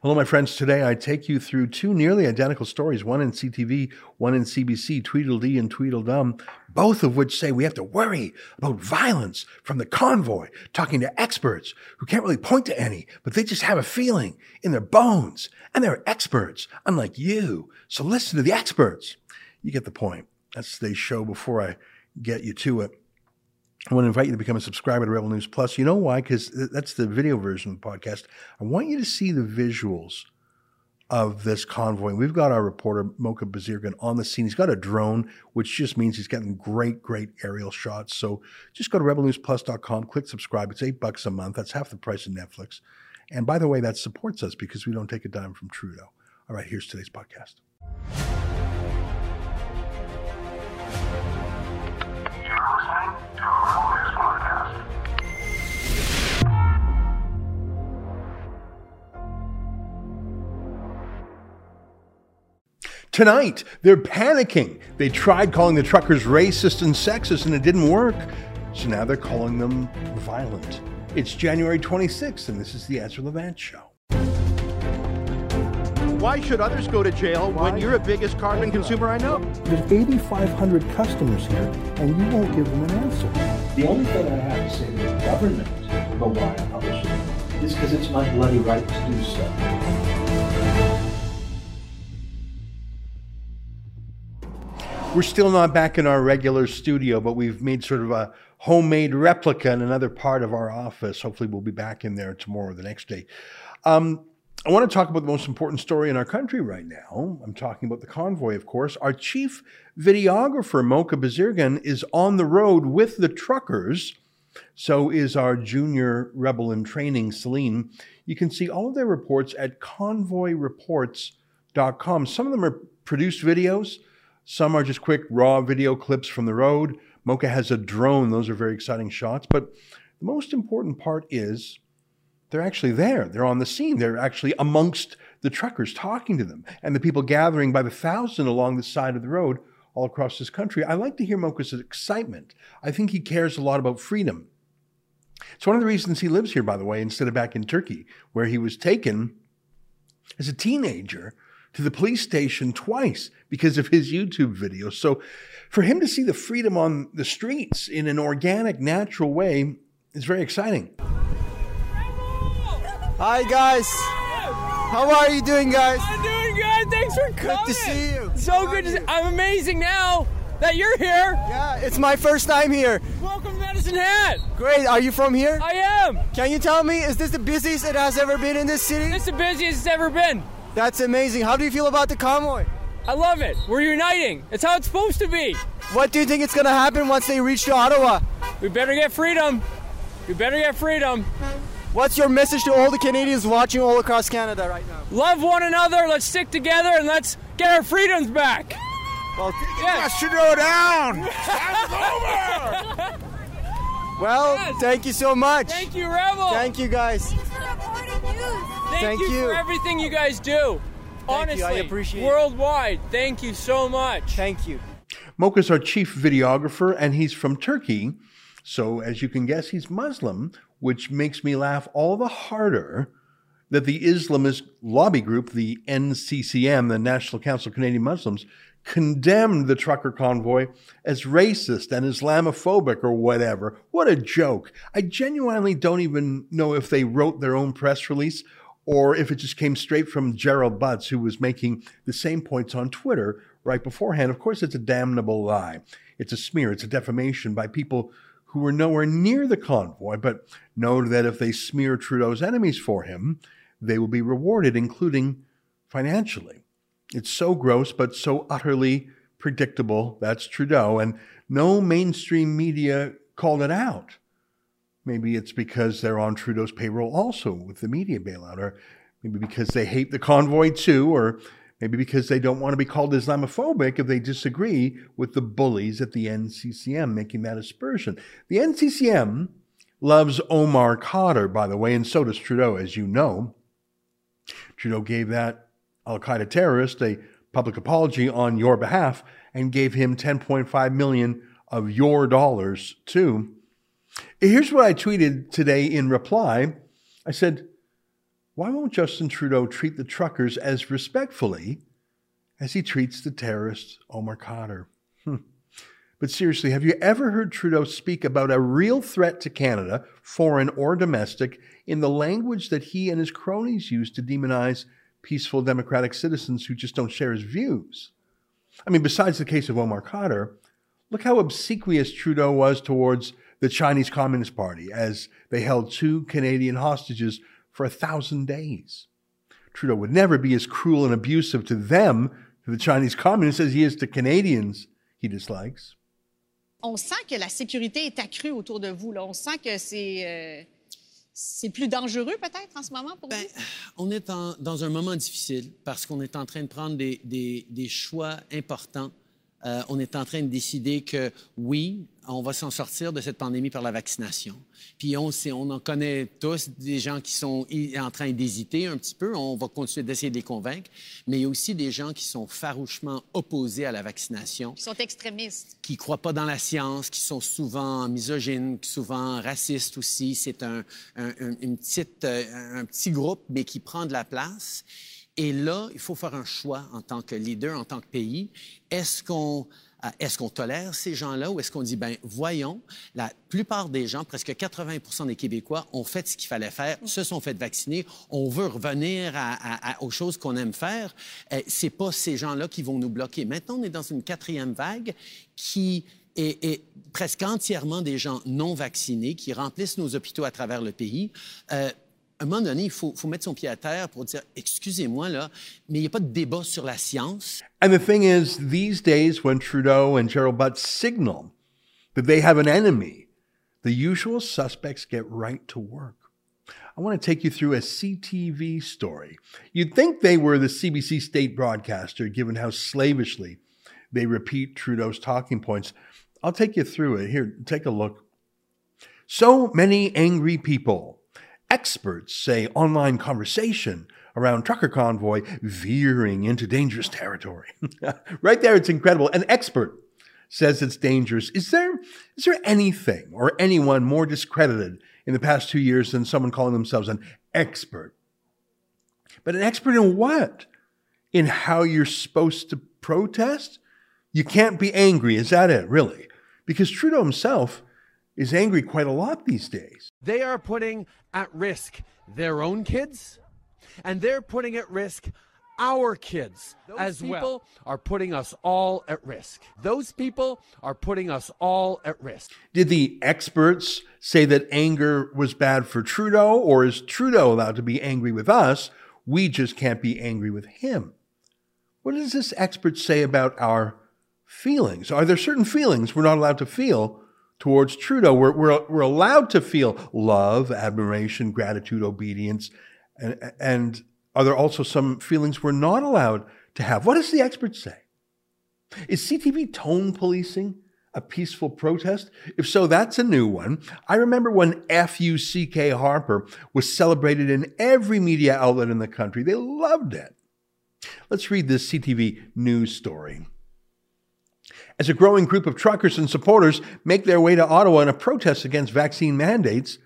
Hello, my friends. Today I take you through two nearly identical stories, one in CTV, one in CBC, Tweedledee and Tweedledum, both of which say we have to worry about violence from the convoy, talking to experts who can't really point to any, but they just have a feeling in their bones. And they're experts, unlike you. So listen to the experts. You get the point. That's today's show before I get you to it. I want to invite you to become a subscriber to Rebel News Plus. You know why? Because that's the video version of the podcast. I want you to see the visuals of this convoy. We've got our reporter, Mocha Bezirgan, on the scene. He's got a drone, which just means he's getting great, great aerial shots. So just go to rebelnewsplus.com, click subscribe. It's eight bucks a month. That's half the price of Netflix. And by the way, that supports us because we don't take a dime from Trudeau. All right, here's today's podcast. Tonight, they're panicking. They tried calling the truckers racist and sexist and it didn't work. So now they're calling them violent. It's January 26th, and this is the Ezra Levant Show. Why should others go to jail Why? when you're the biggest carbon consumer I know? There's 8,500 customers here, and you won't give them an answer. The only thing I have to say to the government about why I publish it is because it's my bloody right to do so. We're still not back in our regular studio, but we've made sort of a homemade replica in another part of our office. Hopefully, we'll be back in there tomorrow or the next day. Um, I want to talk about the most important story in our country right now. I'm talking about the convoy, of course. Our chief videographer, Mocha Bezirgan, is on the road with the truckers. So is our junior rebel in training, Celine. You can see all of their reports at convoyreports.com. Some of them are produced videos, some are just quick, raw video clips from the road. Mocha has a drone, those are very exciting shots. But the most important part is they're actually there. They're on the scene. They're actually amongst the truckers talking to them and the people gathering by the thousand along the side of the road all across this country. I like to hear Mocha's excitement. I think he cares a lot about freedom. It's one of the reasons he lives here, by the way, instead of back in Turkey, where he was taken as a teenager to the police station twice because of his YouTube videos. So for him to see the freedom on the streets in an organic, natural way is very exciting. Hi guys. How are you doing, guys? I'm doing good. Thanks for coming. Good to see you. So How good to see. you? I'm amazing now that you're here. Yeah, it's my first time here. Welcome to Medicine Hat. Great. Are you from here? I am. Can you tell me, is this the busiest it has ever been in this city? It's the busiest it's ever been. That's amazing. How do you feel about the convoy? I love it. We're uniting. It's how it's supposed to be. What do you think is gonna happen once they reach to Ottawa? We better get freedom. We better get freedom. What's your message to all the Canadians watching all across Canada right now? Love one another. Let's stick together and let's get our freedoms back. Well, Yes. Trudeau down! over. well Yes. thank you so much. Thank you, Rebel. Thank you, guys. Thank Thank you, you. for everything you guys do. Thank you. I Honestly, appreciate it. worldwide. Thank you so much. Thank you. Mocha's our chief videographer, and he's from Turkey. So, as you can guess, he's Muslim, which makes me laugh all the harder that the Islamist lobby group, the NCCM, the National Council of Canadian Muslims, condemned the trucker convoy as racist and Islamophobic or whatever. What a joke. I genuinely don't even know if they wrote their own press release or if it just came straight from Gerald Butts, who was making the same points on Twitter right beforehand. Of course, it's a damnable lie. It's a smear, it's a defamation by people who were nowhere near the convoy, but know that if they smear Trudeau's enemies for him, they will be rewarded, including financially. It's so gross, but so utterly predictable. That's Trudeau. And no mainstream media called it out. Maybe it's because they're on Trudeau's payroll also with the media bailout, or maybe because they hate the convoy too, or maybe because they don't want to be called Islamophobic if they disagree with the bullies at the NCCM making that aspersion. The NCCM loves Omar Khadr, by the way, and so does Trudeau, as you know. Trudeau gave that Al Qaeda terrorist a public apology on your behalf and gave him 10.5 million of your dollars too. Here's what I tweeted today in reply. I said, Why won't Justin Trudeau treat the truckers as respectfully as he treats the terrorist Omar Khadr? Hmm. But seriously, have you ever heard Trudeau speak about a real threat to Canada, foreign or domestic, in the language that he and his cronies use to demonize peaceful democratic citizens who just don't share his views? I mean, besides the case of Omar Khadr, look how obsequious Trudeau was towards the Chinese Communist Party as they held two Canadian hostages for a thousand days. Trudeau would never be as cruel and abusive to them, to the Chinese communists, as he is to Canadians he dislikes. On sent que la sécurité est accrue autour de vous. Là. On sent que c'est euh, c'est plus dangereux peut-être en ce moment pour vous? on est en- dans un moment difficile parce qu'on est en train de prendre des, des- des choix importants. Euh, on est en train de décider que oui, on va s'en sortir de cette pandémie par la vaccination. Puis on, sait- on en connaît tous des gens qui sont en train d'hésiter un petit peu. On va continuer d'essayer de les convaincre. Mais il y a aussi des gens qui sont farouchement opposés à la vaccination Ils sont extrémistes. qui croient pas dans la science, qui sont souvent misogynes, souvent racistes aussi. C'est un, un- un- une petite, euh, un petit groupe, mais qui prend de la place. Et là, il faut faire un choix en tant que leader, en tant que pays. Est-ce qu'on euh, est-ce qu'on tolère ces gens-là ou est-ce qu'on dit, ben voyons, la plupart des gens, presque 80% des Québécois, ont fait ce qu'il fallait faire, se sont fait vacciner, on veut revenir à- à- aux choses qu'on aime faire. Euh, c'est pas ces gens-là qui vont nous bloquer. Maintenant, on est dans une quatrième vague qui est, est presque entièrement des gens non vaccinés qui remplissent nos hôpitaux à travers le pays. Euh, un moment donné, il faut, faut mettre son pied à terre pour dire, excusez-moi, là, mais il n'y a pas de débat sur la science. And the thing is, these days, when Trudeau and Gerald Butts signal that they have an enemy, the usual suspects get right to work. I want to take you through a CTV story. You'd think they were the CBC state broadcaster, given how slavishly they repeat Trudeau's talking points. I'll take you through it. Here, take a look. So many angry people. Experts say online conversation around trucker convoy veering into dangerous territory. right there, it's incredible. An expert says it's dangerous. Is there is there anything or anyone more discredited in the past two years than someone calling themselves an expert? But an expert in what? In how you're supposed to protest? You can't be angry. Is that it, really? Because Trudeau himself is angry quite a lot these days. They are putting at risk their own kids, and they're putting at risk our kids as people well. Are putting us all at risk. Those people are putting us all at risk. Did the experts say that anger was bad for Trudeau, or is Trudeau allowed to be angry with us? We just can't be angry with him. What does this expert say about our feelings? Are there certain feelings we're not allowed to feel towards Trudeau? We're, we're, we're allowed to feel love, admiration, gratitude, obedience, and, and are there also some feelings we're not allowed to have? What does the expert say? Is CTV tone policing a peaceful protest? If so, that's a new one. I remember when FUCK Harper was celebrated in every media outlet in the country. They loved it. Let's read this CTV news story. As a growing group of truckers and supporters make their way to Ottawa in a protest against vaccine mandates,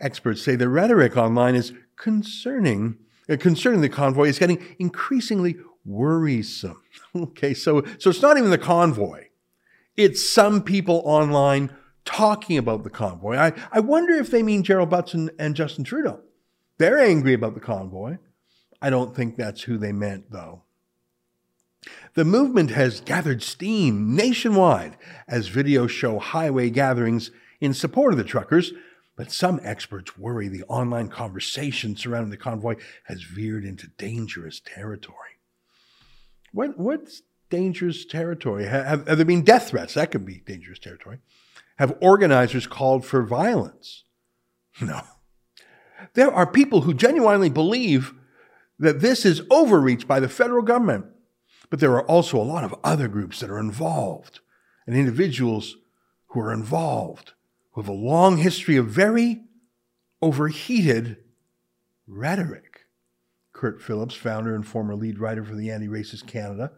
experts say the rhetoric online is concerning. uh, concerning the convoy is getting increasingly worrisome. Okay, so so it's not even the convoy; it's some people online talking about the convoy. I, I wonder if they mean Gerald Butts and, and Justin Trudeau. They're angry about the convoy. I don't think that's who they meant, though. The movement has gathered steam nationwide as videos show highway gatherings in support of the truckers, but some experts worry the online conversation surrounding the convoy has veered into dangerous territory. What, what's dangerous territory? Ha- Have, have there been death threats? That could be dangerous territory. Have organizers called for violence? No. There are people who genuinely believe that this is overreach by the federal government. But there are also a lot of other groups that are involved and individuals who are involved who have a long history of very overheated rhetoric. Kurt Phillips, founder and former lead writer for the Anti Racist Canada,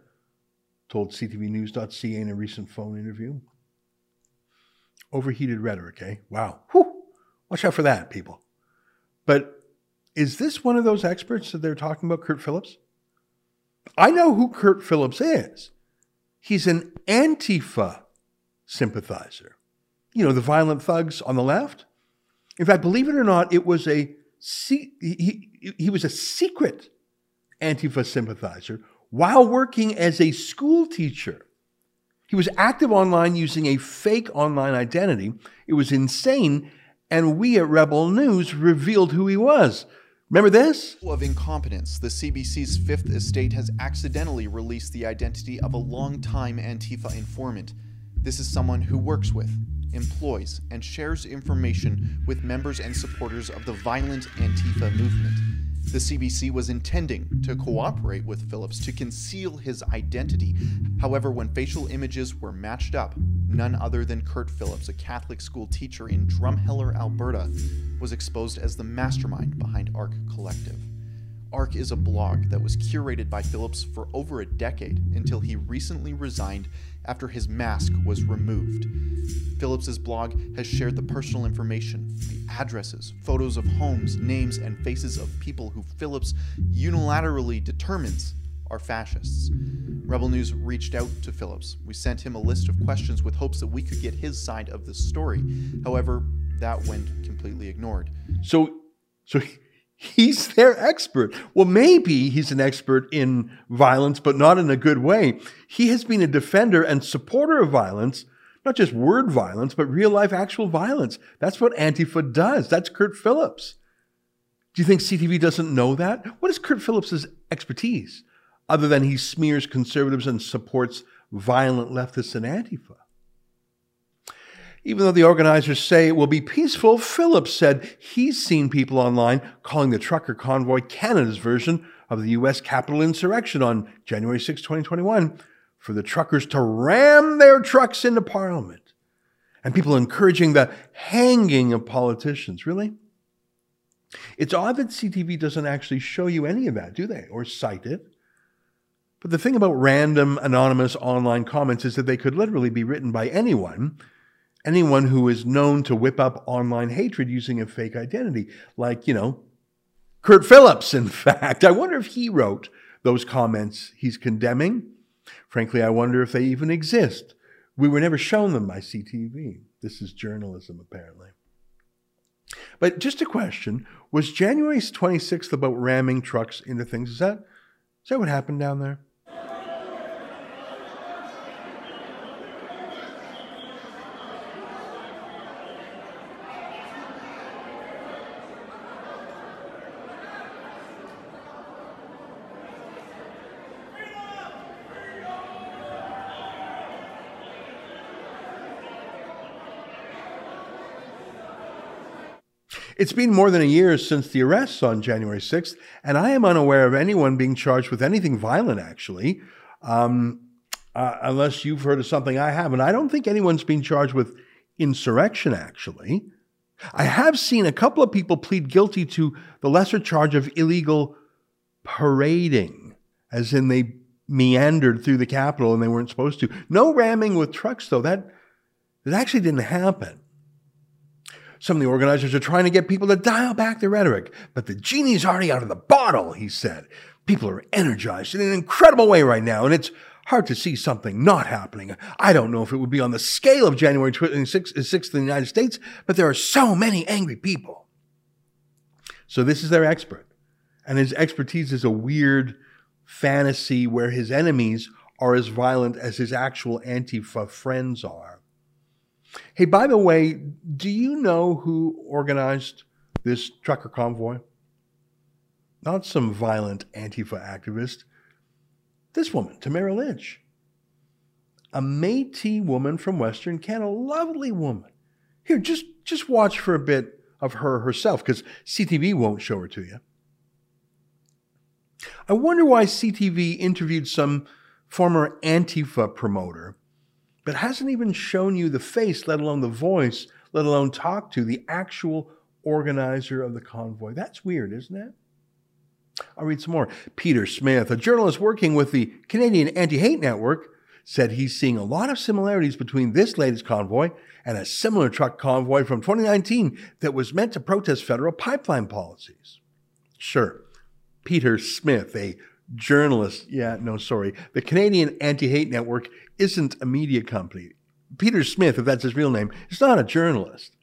told CTVNews.ca in a recent phone interview. Overheated rhetoric, eh? Wow. Whew. Watch out for that, people. But Is this one of those experts that they're talking about, Kurt Phillips? I know who Kurt Phillips is. He's an Antifa sympathizer. You know, the violent thugs on the left. In fact, believe it or not, it was a he, he, he was a secret Antifa sympathizer while working as a school teacher. He was active online using a fake online identity. It was insane, and we at Rebel News revealed who he was. Remember this? Of incompetence, the CBC's Fifth Estate has accidentally released the identity of a longtime Antifa informant. This is someone who works with, employs, and shares information with members and supporters of the violent Antifa movement. The CBC was intending to cooperate with Phillips to conceal his identity. However, when facial images were matched up, none other than Kurt Phillips, a Catholic school teacher in Drumheller, Alberta, was exposed as the mastermind behind ARC Collective. ARC is a blog that was curated by Phillips for over a decade until he recently resigned after his mask was removed. Phillips's blog has shared the personal information, the addresses, photos of homes, names, and faces of people who Phillips unilaterally determines are fascists. Rebel News reached out to Phillips. We sent him a list of questions with hopes that we could get his side of the story. However, that went completely ignored. So, so he's their expert. Well, maybe he's an expert in violence, but not in a good way. He has been a defender and supporter of violence, not just word violence, but real life actual violence. That's what Antifa does. That's Kurt Phillips. Do you think CTV doesn't know that? What is Kurt Phillips' expertise other than he smears conservatives and supports violent leftists and Antifa? Even though the organizers say it will be peaceful, Phillips said he's seen people online calling the trucker convoy Canada's version of the U.S. Capitol insurrection on January 6, 2021, for the truckers to ram their trucks into Parliament. And people encouraging the hanging of politicians. Really? It's odd that CTV doesn't actually show you any of that, do they? Or cite it. But the thing about random anonymous online comments is that they could literally be written by anyone anyone who is known to whip up online hatred using a fake identity, like, you know, Kurt Phillips, in fact. I wonder if he wrote those comments he's condemning. Frankly, I wonder if they even exist. We were never shown them by CTV. This is journalism, apparently. But just a question was January 26th about ramming trucks into things? Is that, is that what happened down there? It's been more than a year since the arrests on January 6th, and I am unaware of anyone being charged with anything violent, actually, um, uh, unless you've heard of something I haven't. I don't think anyone's been charged with insurrection, actually. I have seen a couple of people plead guilty to the lesser charge of illegal parading, as in they meandered through the Capitol and they weren't supposed to. No ramming with trucks, though. That, that actually didn't happen. Some of the organizers are trying to get people to dial back the rhetoric, but the genie's already out of the bottle, he said. People are energized in an incredible way right now, and it's hard to see something not happening. I don't know if it would be on the scale of January 26th uh, uh, in the United States, but there are so many angry people. So this is their expert. And his expertise is a weird fantasy where his enemies are as violent as his actual Antifa friends are. Hey, by the way, do you know who organized this trucker convoy? Not some violent Antifa activist. This woman, Tamara Lich, a Métis woman from Western Canada, lovely woman. Here, just just watch for a bit of her herself, because CTV won't show her to you. I wonder why CTV interviewed some former Antifa promoter but hasn't even shown you the face, let alone the voice, let alone talk to the actual organizer of the convoy. That's weird, isn't it? I'll read some more. Peter Smith, a journalist working with the Canadian Anti Hate Network, said he's seeing a lot of similarities between this latest convoy and a similar truck convoy from 2019 that was meant to protest federal pipeline policies. Sure. Peter Smith, a journalist. Yeah, no, sorry. The Canadian Anti Hate Network isn't a media company. Peter Smith, if that's his real name, is not a journalist.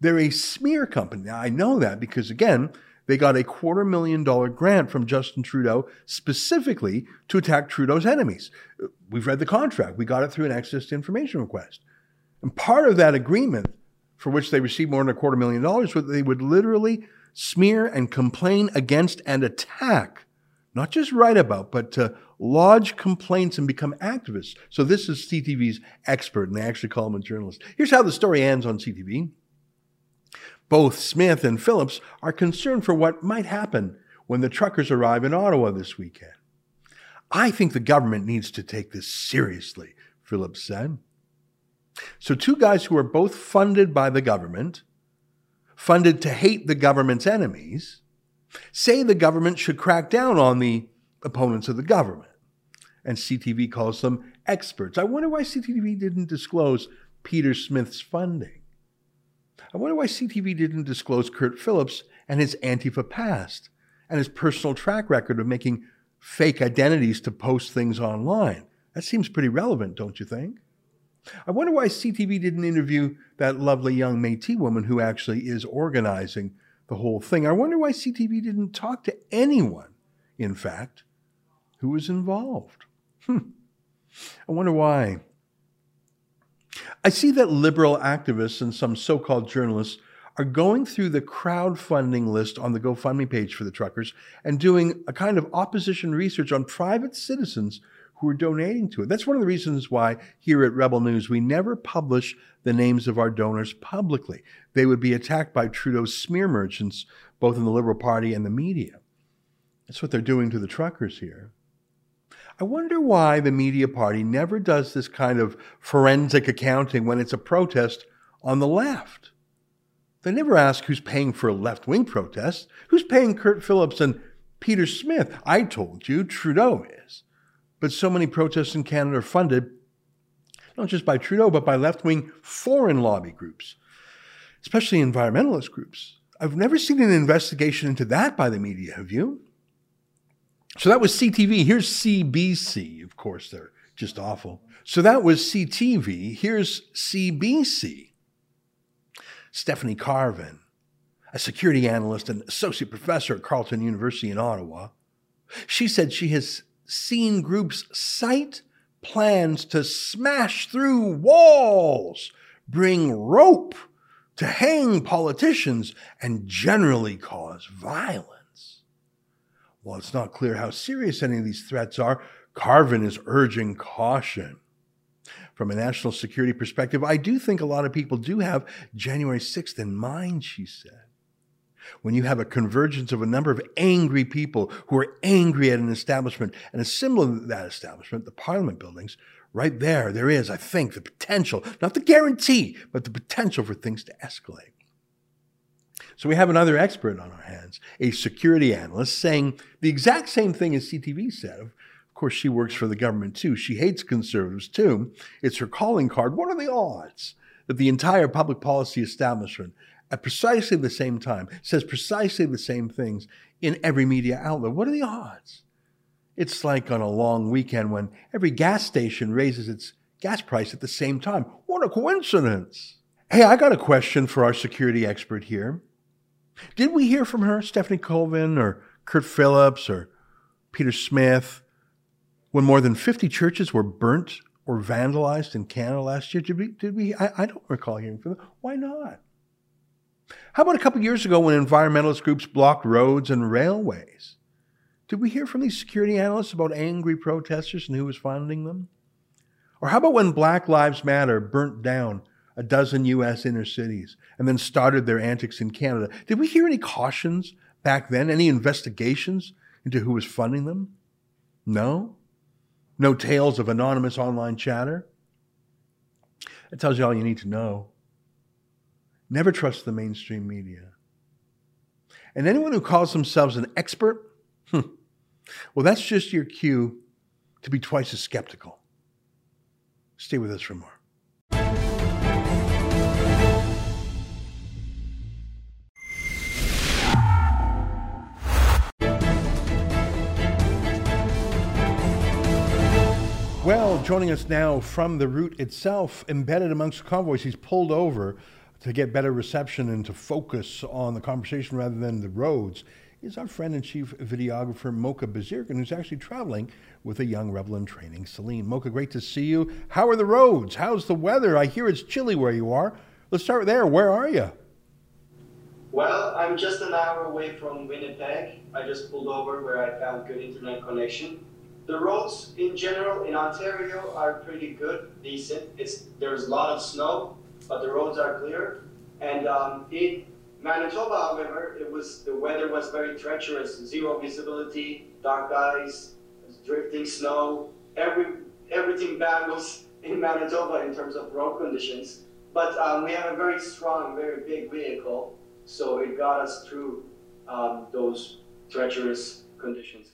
They're a smear company. Now, I know that because, again, they got a quarter million dollar grant from Justin Trudeau specifically to attack Trudeau's enemies. We've read the contract. We got it through an access to information request. And part of that agreement, for which they received more than a quarter million dollars, was they would literally smear and complain against and attack, not just write about, but to lodge complaints and become activists. So this is CTV's expert, and they actually call him a journalist. Here's how the story ends on CTV. Both Smith and Phillips are concerned for what might happen when the truckers arrive in Ottawa this weekend. I think the government needs to take this seriously, Phillips said. So, two guys who are both funded by the government, funded to hate the government's enemies, say the government should crack down on the opponents of the government. And CTV calls them experts. I wonder why CTV didn't disclose Peter Smith's funding. I wonder why CTV didn't disclose Kurt Phillips and his Antifa past and his personal track record of making fake identities to post things online. That seems pretty relevant, don't you think? I wonder why CTV didn't interview that lovely young Métis woman who actually is organizing the whole thing. I wonder why CTV didn't talk to anyone, in fact, who was involved. Hmm. I wonder why. I see that liberal activists and some so called journalists are going through the crowdfunding list on the GoFundMe page for the truckers and doing a kind of opposition research on private citizens who are donating to it. That's one of the reasons why here at Rebel News we never publish the names of our donors publicly. They would be attacked by Trudeau's smear merchants, both in the Liberal Party and the media. That's what they're doing to the truckers here. I wonder why the media party never does this kind of forensic accounting when it's a protest on the left. They never ask who's paying for left wing protests. Who's paying Kurt Phillips and Peter Smith? I told you, Trudeau is. But so many protests in Canada are funded not just by Trudeau, but by left wing foreign lobby groups, especially environmentalist groups. I've never seen an investigation into that by the media, have you? So that was CTV. Here's CBC. Of course, they're just awful. So that was CTV. Here's CBC. Stephanie Carvin, a security analyst and associate professor at Carleton University in Ottawa. She said she has seen groups cite plans to smash through walls, bring rope to hang politicians, and generally cause violence. While it's not clear how serious any of these threats are, Carvin is urging caution. From a national security perspective, I do think a lot of people do have January 6th in mind, she said. When you have a convergence of a number of angry people who are angry at an establishment and a symbol of that establishment, the parliament buildings, right there, there is, I think, the potential, not the guarantee, but the potential for things to escalate. So we have another expert on our hands, a security analyst, saying the exact same thing as CTV said. Of course, she works for the government too. She hates conservatives too. It's her calling card. What are the odds that the entire public policy establishment, at precisely the same time, says precisely the same things in every media outlet? What are the odds? It's like on a long weekend when every gas station raises its gas price at the same time. What a coincidence! Hey, I got a question for our security expert here. Did we hear from her, Stephanie Colvin or Kurt Phillips or Peter Smith, when more than 50 churches were burnt or vandalized in Canada last year? Did we? Did we I, I don't recall hearing from them. Why not? How about a couple years ago when environmentalist groups blocked roads and railways? Did we hear from these security analysts about angry protesters and who was funding them? Or how about when Black Lives Matter burnt down a dozen U.S. inner cities, and then started their antics in Canada. Did we hear any cautions back then? Any investigations into who was funding them? No? No tales of anonymous online chatter? That tells you all you need to know. Never trust the mainstream media. And anyone who calls themselves an expert, hmm, well, that's just your cue to be twice as skeptical. Stay with us for more. Joining us now from the route itself, embedded amongst the convoys, he's pulled over to get better reception and to focus on the conversation rather than the roads, is our friend and chief videographer Mocha Bezirgan, who's actually traveling with a young rebel in training, Celine. Mocha, great to see you. How are the roads? How's the weather? I hear it's chilly where you are. Let's start there. Where are you? Well, I'm just an hour away from Winnipeg. I just pulled over where I found good internet connection. The roads in general in Ontario are pretty good, decent. It's there's a lot of snow, but the roads are clear. And um, in Manitoba, however, it was the weather was very treacherous. Zero visibility, dark ice, drifting snow. Every everything bad was in Manitoba in terms of road conditions. But um, we have a very strong, very big vehicle, so it got us through um, those treacherous conditions.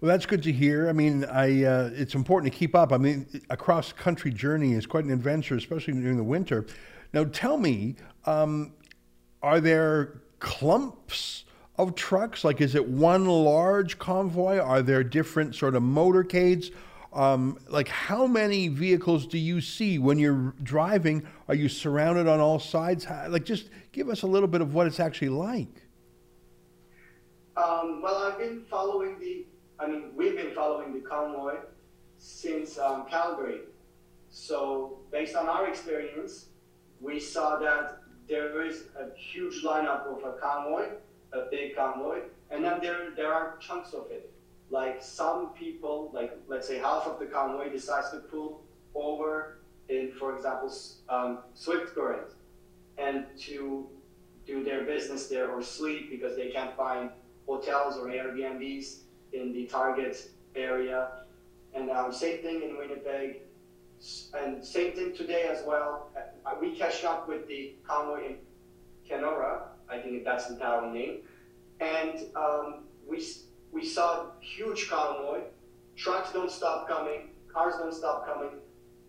Well, that's good to hear. I mean, I uh, it's important to keep up. I mean, a cross country journey is quite an adventure, especially during the winter. Now, tell me, um, are there clumps of trucks? Like, is it one large convoy? Are there different sort of motorcades? Um, like, how many vehicles do you see when you're driving? Are you surrounded on all sides? Like, just give us a little bit of what it's actually like. Um, well, I've been following the I mean, we've been following the convoy since um, Calgary. So, based on our experience, we saw that there is a huge lineup of a convoy, a big convoy, and then there, there are chunks of it. Like some people, like let's say half of the convoy decides to pull over in, for example, um, Swift Current and to do their business there or sleep because they can't find hotels or Airbnbs in the target area. And um, same thing in Winnipeg. And same thing today as well. Uh, we catch up with the convoy in Kenora. I think that's the town name. And um, we, we saw huge convoy. Trucks don't stop coming. Cars don't stop coming.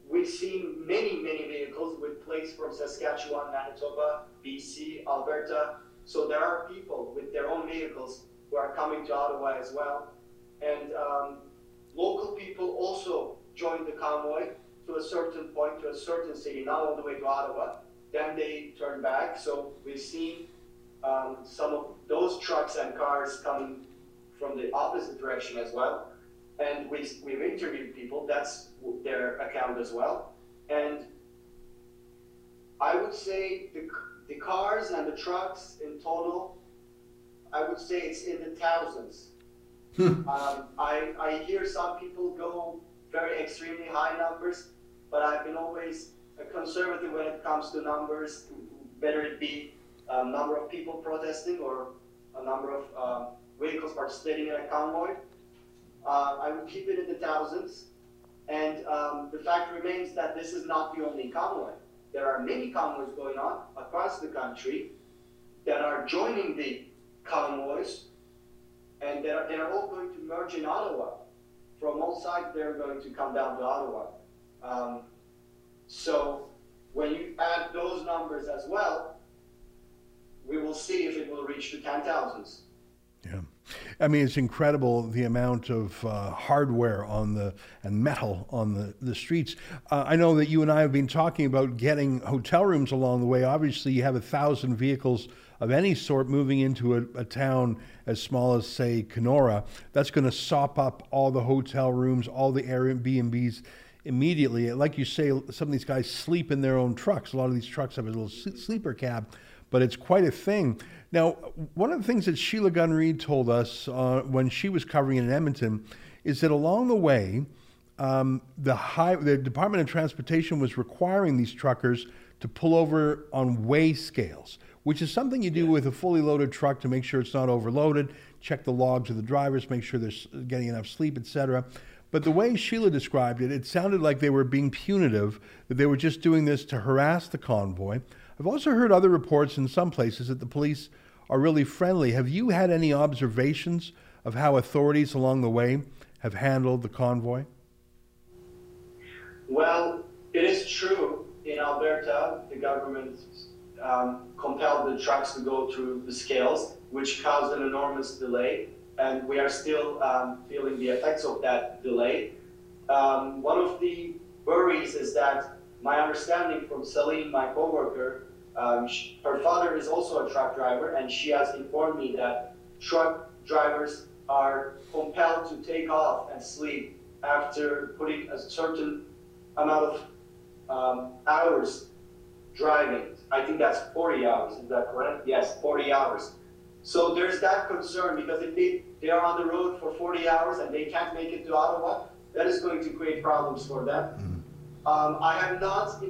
We've seen many, many vehicles with plates from Saskatchewan, Manitoba, BC, Alberta. So there are people with their own vehicles who are coming to Ottawa as well. And um, local people also joined the convoy to a certain point, to a certain city, not all the way to Ottawa. Then they turned back. So we've seen um, some of those trucks and cars coming from the opposite direction as well. And we, we've interviewed people, that's their account as well. And I would say the, the cars and the trucks in total I would say it's in the thousands. Hmm. um, I, I hear some people go very extremely high numbers, but I've been always a conservative when it comes to numbers, whether it be a number of people protesting or a number of uh, vehicles participating in a convoy. Uh, I would keep it in the thousands. And um, the fact remains that this is not the only convoy. There are many convoys going on across the country that are joining the convoys, and they're, they're all going to merge in Ottawa. From all sides, they're going to come down to Ottawa. Um, so when you add those numbers as well, we will see if it will reach the 10,000s. Yeah. I mean, it's incredible the amount of uh, hardware on the and metal on the, the streets. Uh, I know that you and I have been talking about getting hotel rooms along the way. Obviously, you have a thousand vehicles of any sort moving into a, a town as small as, say, Kenora. That's going to sop up all the hotel rooms, all the Airbnbs immediately. Like you say, some of these guys sleep in their own trucks. A lot of these trucks have a little sleeper cab, but it's quite a thing. Now, one of the things that Sheila Gunn Reid told us uh, when she was covering in Edmonton is that along the way, um, the, high, the Department of Transportation was requiring these truckers to pull over on weigh scales, which is something you do with a fully loaded truck to make sure it's not overloaded, check the logs of the drivers, make sure they're getting enough sleep, etc. But the way Sheila described it, it sounded like they were being punitive, that they were just doing this to harass the convoy. I've also heard other reports in some places that the police are really friendly. Have you had any observations of how authorities along the way have handled the convoy? Well, it is true. In Alberta, the government um, compelled the trucks to go through the scales, which caused an enormous delay. And we are still um, feeling the effects of that delay. um, one of the worries is that my understanding from Celine, my coworker, um, sh her father is also a truck driver, and she has informed me that truck drivers are compelled to take off and sleep after putting a certain amount of um, hours driving. I think that's 40 hours. Is that correct? Yes, 40 hours. So there's that concern because if they, they are on the road for 40 hours and they can't make it to Ottawa, that is going to create problems for them. Um, I have not,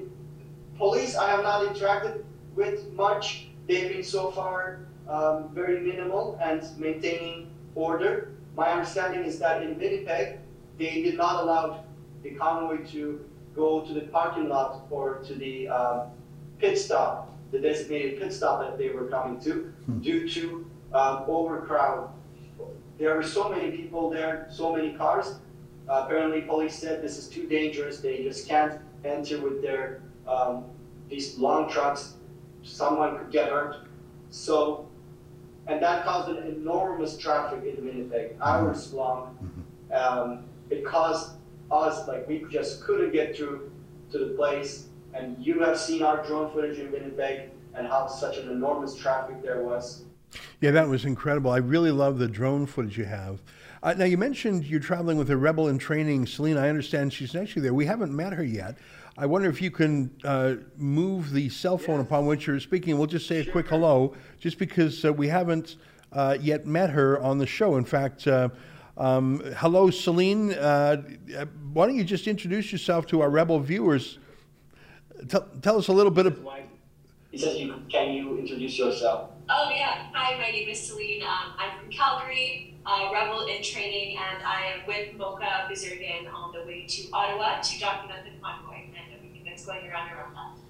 police, I have not interacted with much. They've been so far um, very minimal and maintaining order. My understanding is that in Winnipeg, they did not allow the convoy to go to the parking lot or to the um, pit stop, the designated pit stop that they were coming to, due to um, overcrowd. There were so many people there, so many cars. Uh, apparently, police said this is too dangerous. They just can't enter with their um, these long trucks. Someone could get hurt. So, and that caused an enormous traffic in Winnipeg, hours long. Um, it caused us like we just couldn't get through to the place. And you have seen our drone footage in Winnipeg and how such an enormous traffic there was. Yeah, that was incredible. I really love the drone footage you have. Uh, now, you mentioned you're traveling with a rebel in training, Celine. I understand she's actually there. We haven't met her yet. I wonder if you can uh, move the cell phone upon which you're speaking. We'll just say a quick hello, just because uh, we haven't uh, yet met her on the show. In fact, uh, um, hello, Celine. Uh, why don't you just introduce yourself to our rebel viewers? Tell, tell us a little bit of. He says, you, "Can you introduce yourself?" Oh yeah. Hi, my name is Celine. Um, I'm from Calgary, uh, rebel in training, and I am with Mocha Bezirgan on the way to Ottawa to document the convoy and everything that's going around around that.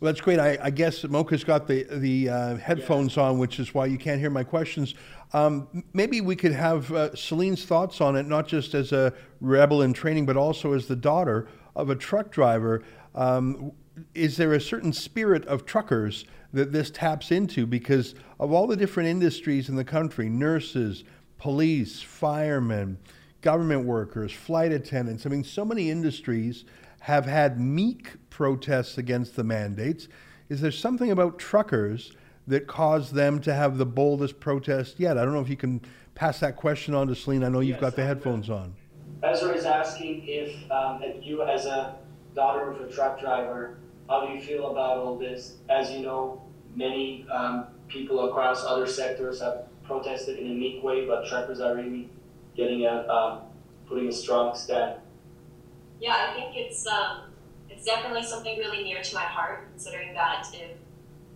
Well, that's great. I, I guess Mocha's got the the uh, headphones on, which is why you can't hear my questions. Um, maybe we could have uh, Celine's thoughts on it, not just as a rebel in training, but also as the daughter of a truck driver. Um, is there a certain spirit of truckers that this taps into? Because of all the different industries in the country nurses, police, firemen, government workers, flight attendants I mean, so many industries have had meek protests against the mandates. Is there something about truckers that caused them to have the boldest protest yet? I don't know if you can pass that question on to Celine. I know you've got the headphones on. Ezra is asking if, um, if you, as a daughter of a truck driver, how do you feel about all this? As you know, many um, people across other sectors have protested in a meek way, but truckers are really getting a, um, putting a strong stand. Yeah, I think it's um, it's definitely something really near to my heart, considering that if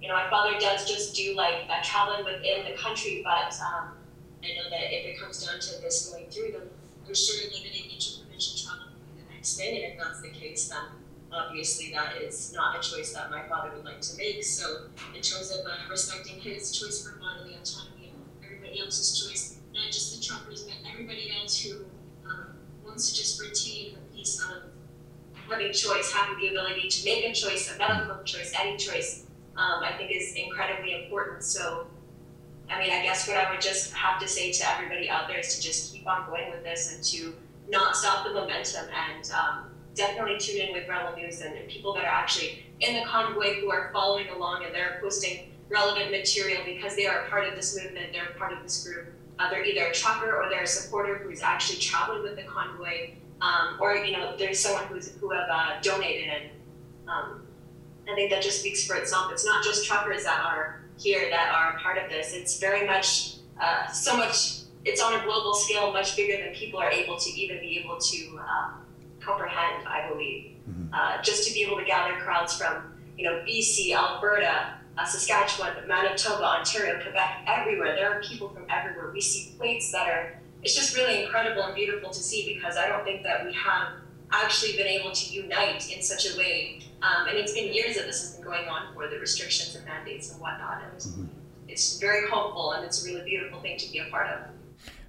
you know my father does just do like traveling within the country, but um, I know that if it comes down to this going through, then I'm sure limiting interprovincial travel the next and if that's the case, then obviously that is not a choice that my father would like to make. So in terms of uh, respecting his choice for bodily autonomy and everybody else's choice, not just the truckers, but everybody else who um, wants to just retain a piece of having choice, having the ability to make a choice, a medical choice, any choice, um, I think is incredibly important. So, I mean, I guess what I would just have to say to everybody out there is to just keep on going with this and to not stop the momentum and um, definitely tune in with Rebel News and, and people that are actually in the convoy who are following along and they're posting relevant material because they are part of this movement, they're part of this group. Uh, they're either a trucker or they're a supporter who's actually traveling with the convoy, um, or you know, there's someone who's who have uh, donated. And um, I think that just speaks for itself. It's not just truckers that are here that are part of this. It's very much uh, so much. It's on a global scale, much bigger than people are able to even be able to um, comprehend. I believe uh, just to be able to gather crowds from you know BC, Alberta, uh, Saskatchewan, Manitoba, Ontario, Quebec, everywhere. There are people from everywhere. We see plates that are, it's just really incredible and beautiful to see because I don't think that we have actually been able to unite in such a way. Um, and it's been years that this has been going on for the restrictions and mandates and whatnot. And it's very hopeful and it's a really beautiful thing to be a part of.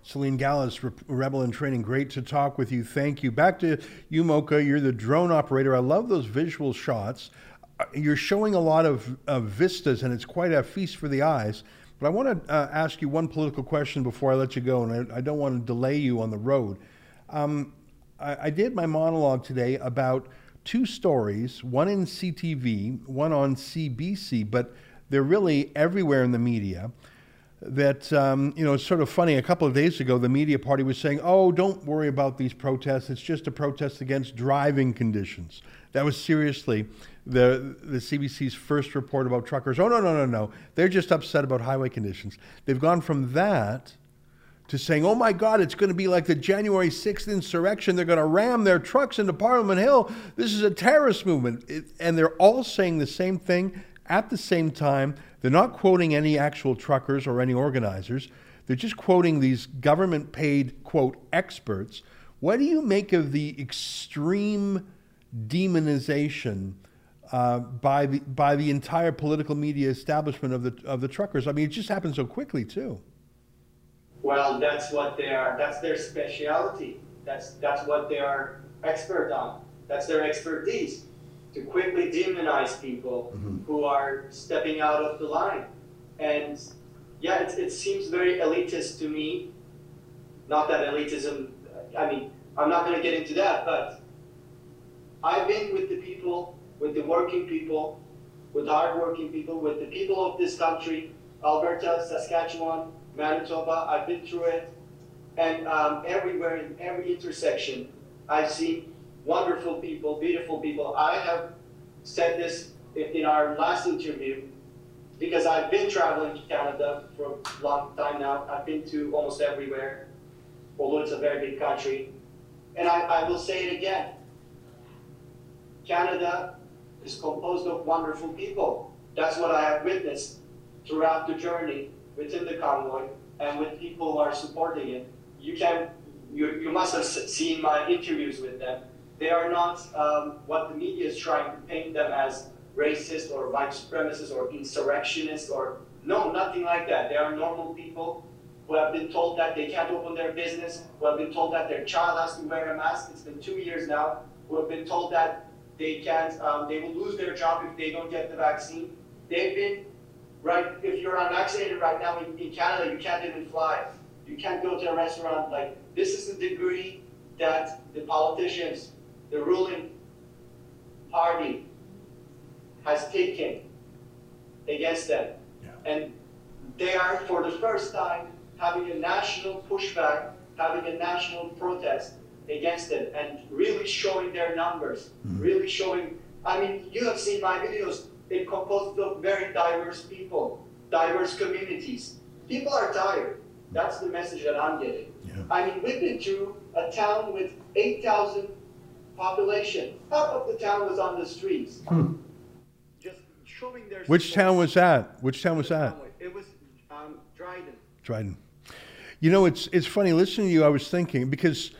Celine Gallas, Re- Rebel in Training, great to talk with you. Thank you. Back to you, Mocha. You're the drone operator. I love those visual shots. Uh, You're showing a lot of, of vistas, and it's quite a feast for the eyes. But I want to uh, ask you one political question before I let you go, and I, I don't want to delay you on the road. Um, I, I did my monologue today about two stories, one in CTV, one on CBC, but they're really everywhere in the media. That, um, you know, it's sort of funny. A couple of days ago, the media party was saying, oh, don't worry about these protests. It's just a protest against driving conditions. That was seriously the, the CBC's first report about truckers. Oh, no, no, no, no. They're just upset about highway conditions. They've gone from that to saying, oh my God, it's going to be like the January 6th insurrection. They're going to ram their trucks into Parliament Hill. This is a terrorist movement. It, and they're all saying the same thing at the same time. They're not quoting any actual truckers or any organizers. They're just quoting these government paid, quote, experts. What do you make of the extreme demonization uh, by, the, by the entire political media establishment of the, of the truckers? I mean, it just happened so quickly, too. Well, that's what they are. That's their specialty. That's that's what they are expert on. That's their expertise to quickly demonize people mm-hmm. who are stepping out of the line. And yeah, it, it seems very elitist to me. Not that elitism. I mean, I'm not going to get into that, but I've been with the people, with the working people, with hardworking people, with the people of this country, Alberta, Saskatchewan, Manitoba. I've been through it. And um, everywhere, in every intersection, I've seen wonderful people, beautiful people. I have said this in our last interview because I've been traveling to Canada for a long time now. I've been to almost everywhere, although it's a very big country. And I, I will say it again Canada is composed of wonderful people. That's what I have witnessed throughout the journey within the convoy and with people who are supporting it. You can, you, you must have seen my interviews with them. They are not um, what the media is trying to paint them as racist or white supremacists or insurrectionists or no, nothing like that. They are normal people who have been told that they can't open their business, who have been told that their child has to wear a mask. It's been two years now. Who have been told that they can't, um, they will lose their job if they don't get the vaccine. They've been right? If you're unvaccinated right now in, in Canada, you can't even fly. You can't go to a restaurant. Like this is the degree that the politicians, the ruling party, has taken against them, yeah. and they are for the first time having a national pushback, having a national protest against it, and really showing their numbers, mm-hmm. really showing. I mean, you have seen my videos it composed of very diverse people, diverse communities. People are tired. That's the message that I'm getting. Yeah. I mean, we've been to a town with 8,000 population. Half of the town was on the streets. Hmm. Just showing their Which town was that? Which town was that? It was um, Dryden. Dryden. You know, it's it's funny listening to you. I was thinking because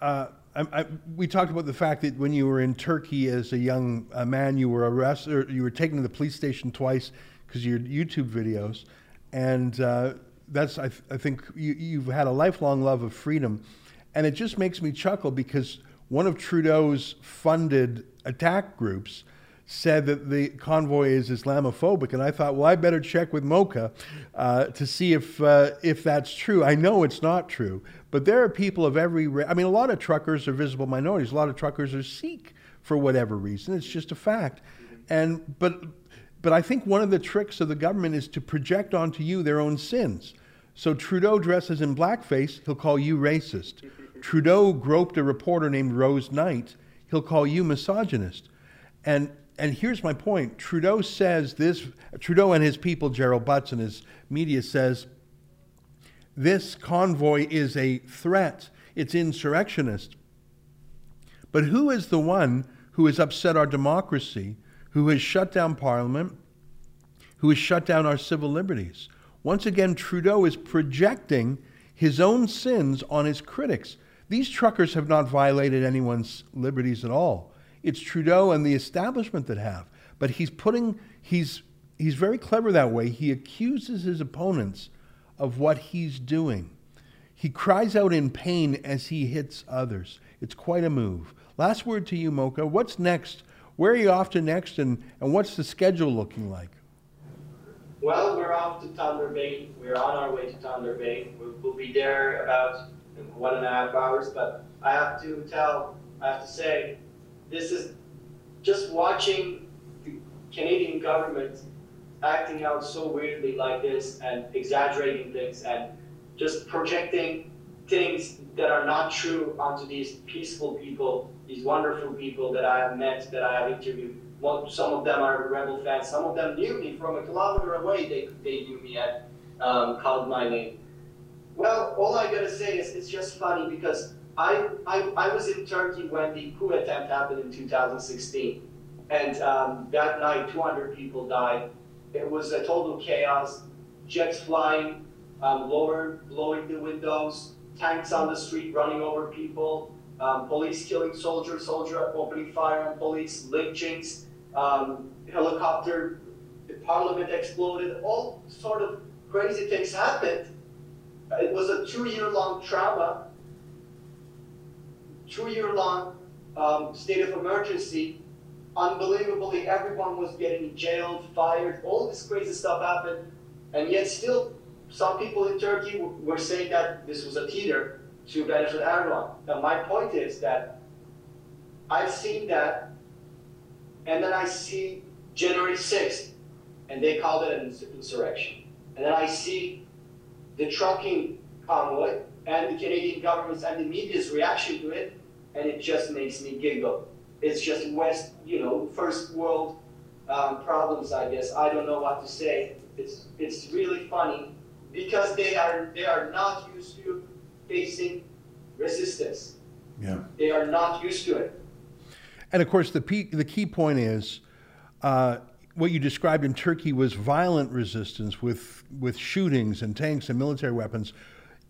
uh, I, I, we talked about the fact that when you were in Turkey as a young uh, man, you were arrested, you were taken to the police station twice because of your YouTube videos, and uh, that's I, I think you, you've had a lifelong love of freedom, and it just makes me chuckle because one of Trudeau's funded attack groups said that the convoy is Islamophobic, and I thought, well, I better check with Mocha uh, to see if uh, if that's true. I know it's not true, but there are people of every. I mean, a lot of truckers are visible minorities. A lot of truckers are Sikh for whatever reason. It's just a fact, and but but I think one of the tricks of the government is to project onto you their own sins. So Trudeau dresses in blackface, he'll call you racist. Trudeau groped a reporter named Rose Knight, he'll call you misogynist. And and here's my point Trudeau says this, Trudeau and his people, Gerald Butts and his media says, this convoy is a threat, it's insurrectionist. But who is the one who has upset our democracy, who has shut down Parliament, who has shut down our civil liberties? Once again, Trudeau is projecting his own sins on his critics. These truckers have not violated anyone's liberties at all. It's Trudeau and the establishment that have. But he's putting, he's, he's very clever that way. He accuses his opponents of what he's doing. He cries out in pain as he hits others. It's quite a move. Last word to you, Mocha. What's next? Where are you off to next, and, and what's the schedule looking like? Well, we're off to Thunder Bay. We're on our way to Thunder Bay. We'll, we'll be there about one and a half hours. But I have to tell, I have to say, this is just watching the Canadian government acting out so weirdly like this and exaggerating things and just projecting things that are not true onto these peaceful people, these wonderful people that I have met, that I have interviewed. Well, some of them are rebel fans. Some of them knew me from a kilometer away. They, they knew me and um, called my name. Well, all I gotta say is it's just funny because I, I, I was in Turkey when the coup attempt happened in 2016. And um, that night, 200 people died. It was a total chaos. Jets flying, um, lower, blowing the windows, tanks on the street running over people, um, police killing soldiers, soldier opening fire on police, lynchings, um, helicopter, the parliament exploded, all sort of crazy things happened. It was a two-year-long trauma, two-year-long um, state of emergency. Unbelievably, everyone was getting jailed, fired, all this crazy stuff happened, and yet still some people in Turkey were saying that this was a teeter to benefit Erdogan. Now, my point is that I've seen that, and then I see January 6th, and they called it an insurrection. And then I see the trucking convoy and the Canadian government's and the media's reaction to it, and it just makes me giggle. It's just West, you know, first world um, problems, I guess. I don't know what to say. It's it's really funny because they are they are not used to facing resistance. Yeah. They are not used to it. And of course, the, pe- the key point is uh, what you described in Turkey was violent resistance with, with shootings and tanks and military weapons.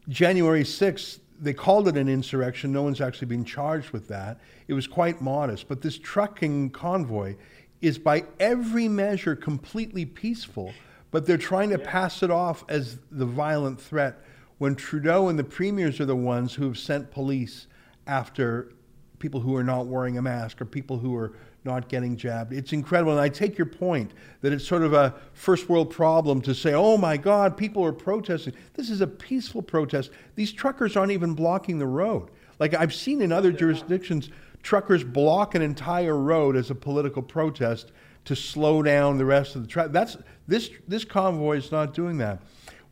January 6th, they called it an insurrection. No one's actually been charged with that. It was quite modest. But this trucking convoy is, by every measure, completely peaceful. But they're trying to pass it off as the violent threat when Trudeau and the premiers are the ones who have sent police after people who are not wearing a mask or people who are not getting jabbed. It's incredible. And I take your point that it's sort of a first world problem to say, oh my God, people are protesting. This is a peaceful protest. These truckers aren't even blocking the road. Like I've seen in other jurisdictions, truckers block an entire road as a political protest to slow down the rest of the traffic. That's this this convoy is not doing that.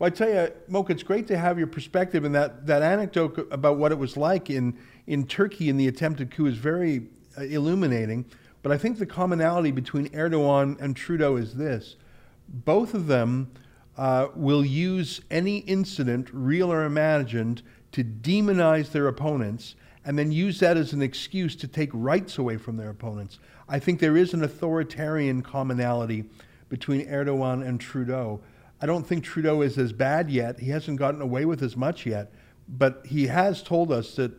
Well, I tell you, Mocha, it's great to have your perspective, and that, that anecdote about what it was like in, in Turkey in the attempted coup is very uh, illuminating. But I think the commonality between Erdogan and Trudeau is this both of them uh, will use any incident, real or imagined, to demonize their opponents and then use that as an excuse to take rights away from their opponents. I think there is an authoritarian commonality between Erdogan and Trudeau. I don't think Trudeau is as bad yet. He hasn't gotten away with as much yet, but he has told us that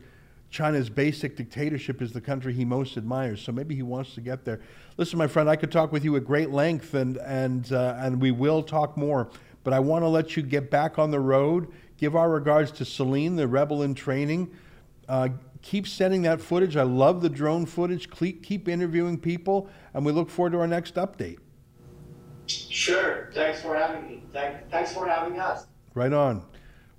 China's basic dictatorship is the country he most admires. So maybe he wants to get there. Listen, my friend, I could talk with you at great length, and and uh, and we will talk more. But I want to let you get back on the road. Give our regards to Celine, the rebel in training. Uh, keep sending that footage. I love the drone footage. Keep interviewing people, and we look forward to our next update. Sure. Thanks for having me. Thank, thanks for having us. Right on.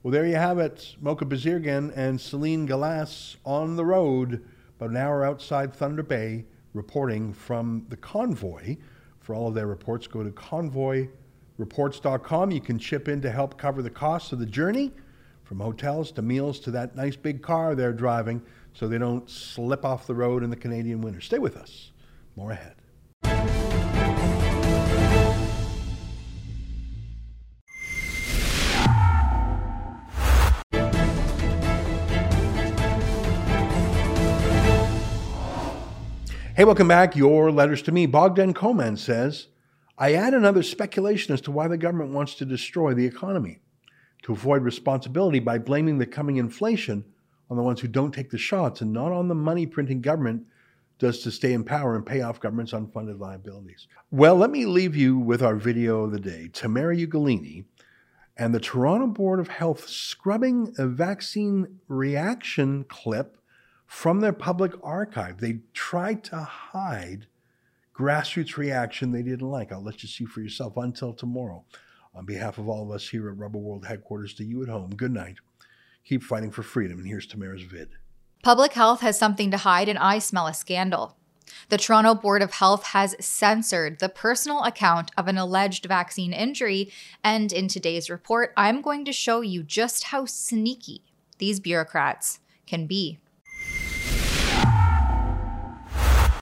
Well, there you have it. Mocha Bezirgan and Celine Galas on the road, about an hour outside Thunder Bay, reporting from the convoy. For all of their reports, go to convoyreports.com. You can chip in to help cover the costs of the journey, from hotels to meals to that nice big car they're driving, so they don't slip off the road in the Canadian winter. Stay with us. More ahead. Hey, welcome back. Your letters to me. Bogdan Koman says, I add another speculation as to why the government wants to destroy the economy, to avoid responsibility by blaming the coming inflation on the ones who don't take the shots and not on the money printing government does to stay in power and pay off government's unfunded liabilities. Well, let me leave you with our video of the day. Tamara Ugolini and the Toronto Board of Health scrubbing a vaccine reaction clip from their public archive. They tried to hide grassroots reaction they didn't like. I'll let you see for yourself until tomorrow. On behalf of all of us here at Rebel World headquarters, to you at home, good night. keep fighting for freedom. And here's Tamara's vid. Public health has something to hide, and I smell a scandal. The Toronto Board of Health has censored the personal account of an alleged vaccine injury, and in today's report, I'm going to show you just how sneaky these bureaucrats can be.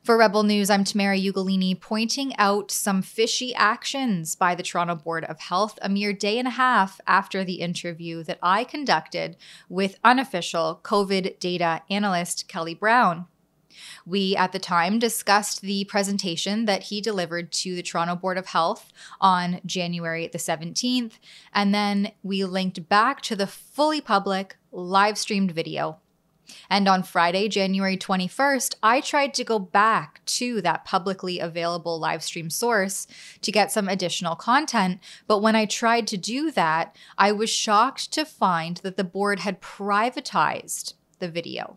For Rebel News, I'm Tamara Ugolini pointing out some fishy actions by the Toronto Board of Health a mere day and a half after the interview that I conducted with unofficial COVID data analyst Kelly Brown. We, at the time, discussed the presentation that he delivered to the Toronto Board of Health on January the 17th, and then we linked back to the fully public live streamed video and on Friday, January 21st, I tried to go back to that publicly available live stream source to get some additional content. But when I tried to do that, I was shocked to find that the board had privatized the video.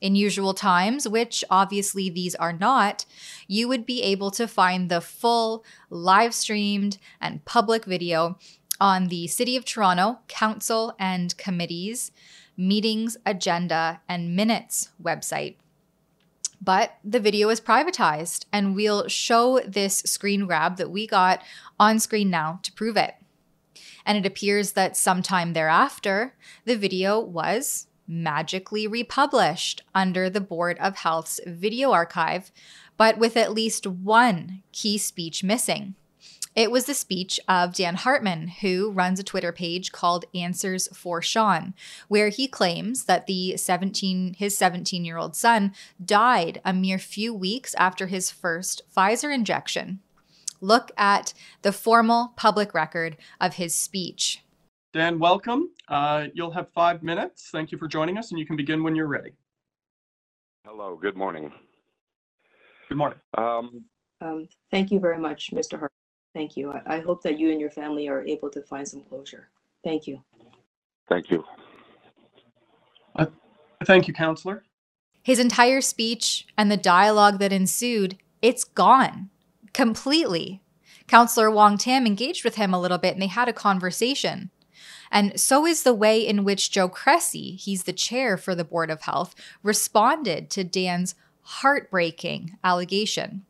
In usual times, which obviously these are not, you would be able to find the full live streamed and public video on the City of Toronto Council and Committees meetings agenda and minutes website. But the video is privatized, and we'll show this screen grab that we got on screen now to prove it. And it appears that sometime thereafter, the video was magically republished under the Board of Health's video archive, but with at least one key speech missing. It was the speech of Dan Hartman, who runs a Twitter page called Answers for Sean, where he claims that the 17 his 17-year-old son died a mere few weeks after his first Pfizer injection. Look at the formal public record of his speech. Dan, welcome. Uh, you'll have five minutes. Thank you for joining us, and you can begin when you're ready. Hello, good morning. Good morning. Um, um, thank you very much, Mr. Hart. Thank you. I, I hope that you and your family are able to find some closure. Thank you. Thank you. Uh, thank you, councillor. His entire speech and the dialogue that ensued, it's gone completely. Councillor Wong Tam engaged with him a little bit and they had a conversation. And so is the way in which Joe Cressy, he's the chair for the Board of Health, responded to Dan's heartbreaking allegation.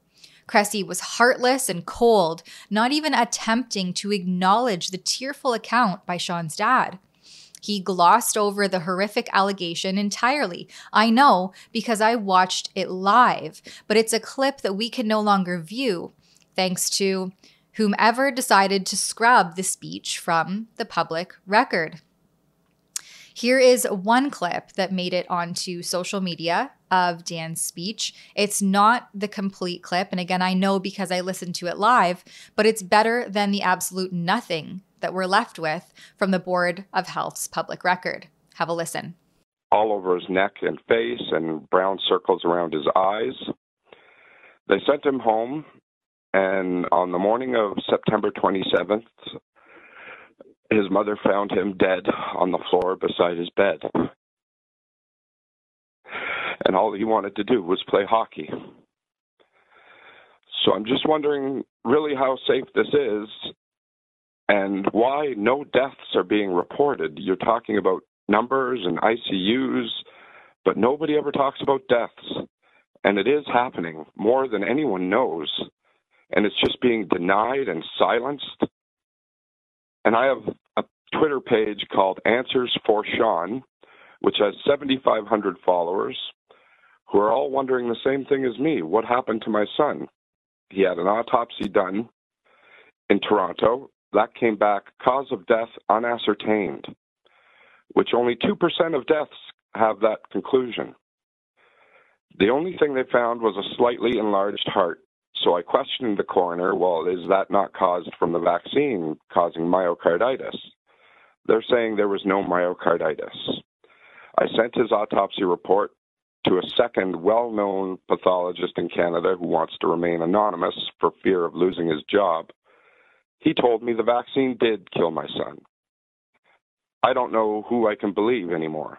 Cressy was heartless and cold, not even attempting to acknowledge the tearful account by Sean's dad. He glossed over the horrific allegation entirely. I know because I watched it live, but it's a clip that we can no longer view thanks to whomever decided to scrub the speech from the public record. Here is one clip that made it onto social media of Dan's speech. It's not the complete clip. And again, I know because I listened to it live, but it's better than the absolute nothing that we're left with from the Board of Health's public record. Have a listen. All over his neck and face, and brown circles around his eyes. They sent him home, and on the morning of September 27th, his mother found him dead on the floor beside his bed. And all he wanted to do was play hockey. So I'm just wondering really how safe this is and why no deaths are being reported. You're talking about numbers and ICUs, but nobody ever talks about deaths. And it is happening more than anyone knows. And it's just being denied and silenced. And I have a Twitter page called Answers for Sean, which has 7,500 followers, who are all wondering the same thing as me. What happened to my son? He had an autopsy done in Toronto. That came back cause of death unascertained, which only 2% of deaths have that conclusion. The only thing they found was a slightly enlarged heart. So I questioned the coroner, well, is that not caused from the vaccine causing myocarditis? They're saying there was no myocarditis. I sent his autopsy report to a second well known pathologist in Canada who wants to remain anonymous for fear of losing his job. He told me the vaccine did kill my son. I don't know who I can believe anymore.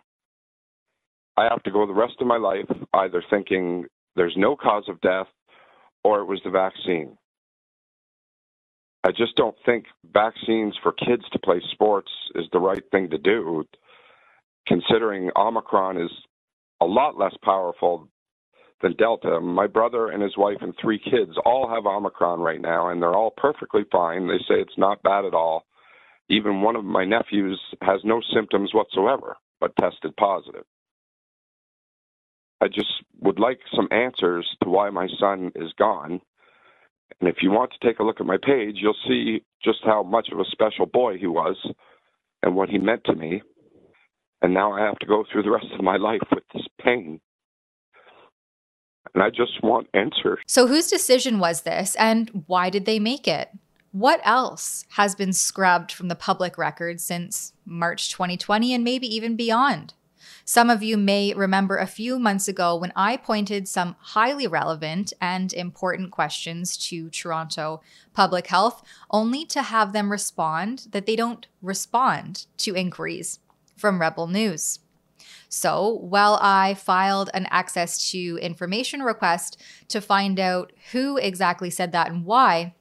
I have to go the rest of my life either thinking there's no cause of death or it was the vaccine. I just don't think vaccines for kids to play sports is the right thing to do. considering Omicron is a lot less powerful than Delta. My brother and his wife and three kids all have Omicron right now, and they're all perfectly fine. They say it's not bad at all. Even one of my nephews has no symptoms whatsoever, but tested positive. I just would like some answers to why my son is gone. And if you want to take a look at my page, you'll see just how much of a special boy he was and what he meant to me. And now I have to go through the rest of my life with this pain. And I just want answers. So, whose decision was this and why did they make it? What else has been scrubbed from the public record since March 2020 and maybe even beyond? Some of you may remember a few months ago when I pointed some highly relevant and important questions to Toronto Public Health, only to have them respond that they don't respond to inquiries from Rebel News. So, while I filed an access to information request to find out who exactly said that and why,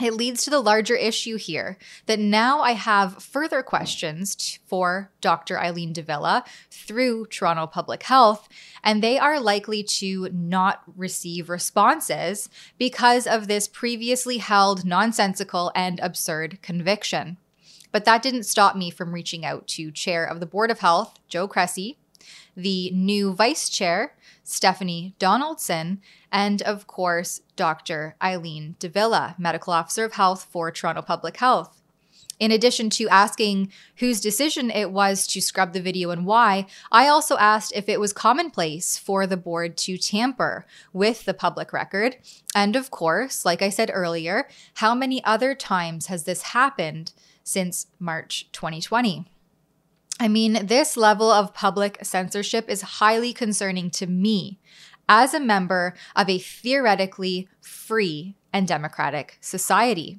it leads to the larger issue here that now I have further questions for Dr. Eileen de Villa through Toronto Public Health, and they are likely to not receive responses because of this previously held nonsensical and absurd conviction. But that didn't stop me from reaching out to Chair of the Board of Health, Joe Cressy, the new Vice Chair, Stephanie Donaldson, and of course, Dr. Eileen de Villa, Medical Officer of Health for Toronto Public Health. In addition to asking whose decision it was to scrub the video and why, I also asked if it was commonplace for the board to tamper with the public record. And of course, like I said earlier, how many other times has this happened since March 2020? I mean, this level of public censorship is highly concerning to me as a member of a theoretically free and democratic society.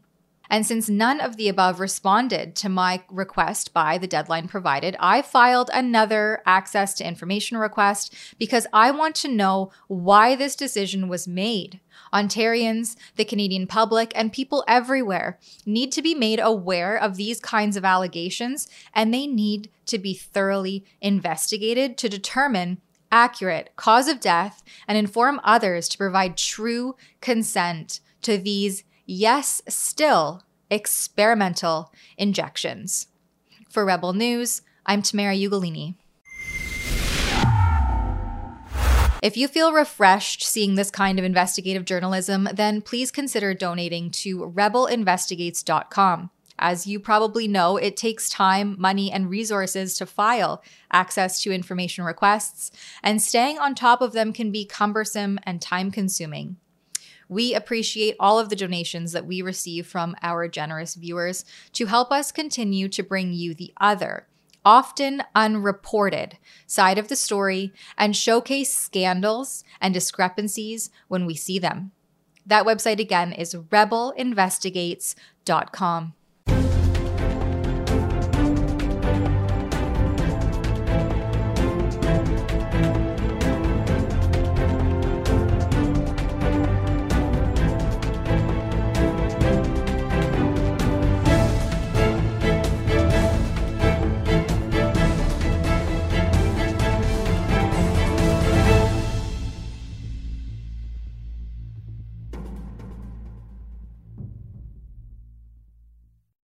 And since none of the above responded to my request by the deadline provided, I filed another access to information request because I want to know why this decision was made. Ontarians, the Canadian public, and people everywhere need to be made aware of these kinds of allegations, and they need to be thoroughly investigated to determine accurate cause of death and inform others to provide true consent to these, yes, still experimental injections. For Rebel News, I'm Tamara Ugolini. If you feel refreshed seeing this kind of investigative journalism, then please consider donating to rebelinvestigates.com. As you probably know, it takes time, money, and resources to file access to information requests, and staying on top of them can be cumbersome and time consuming. We appreciate all of the donations that we receive from our generous viewers to help us continue to bring you the other, often unreported side of the story and showcase scandals and discrepancies when we see them. That website again is rebelinvestigates.com.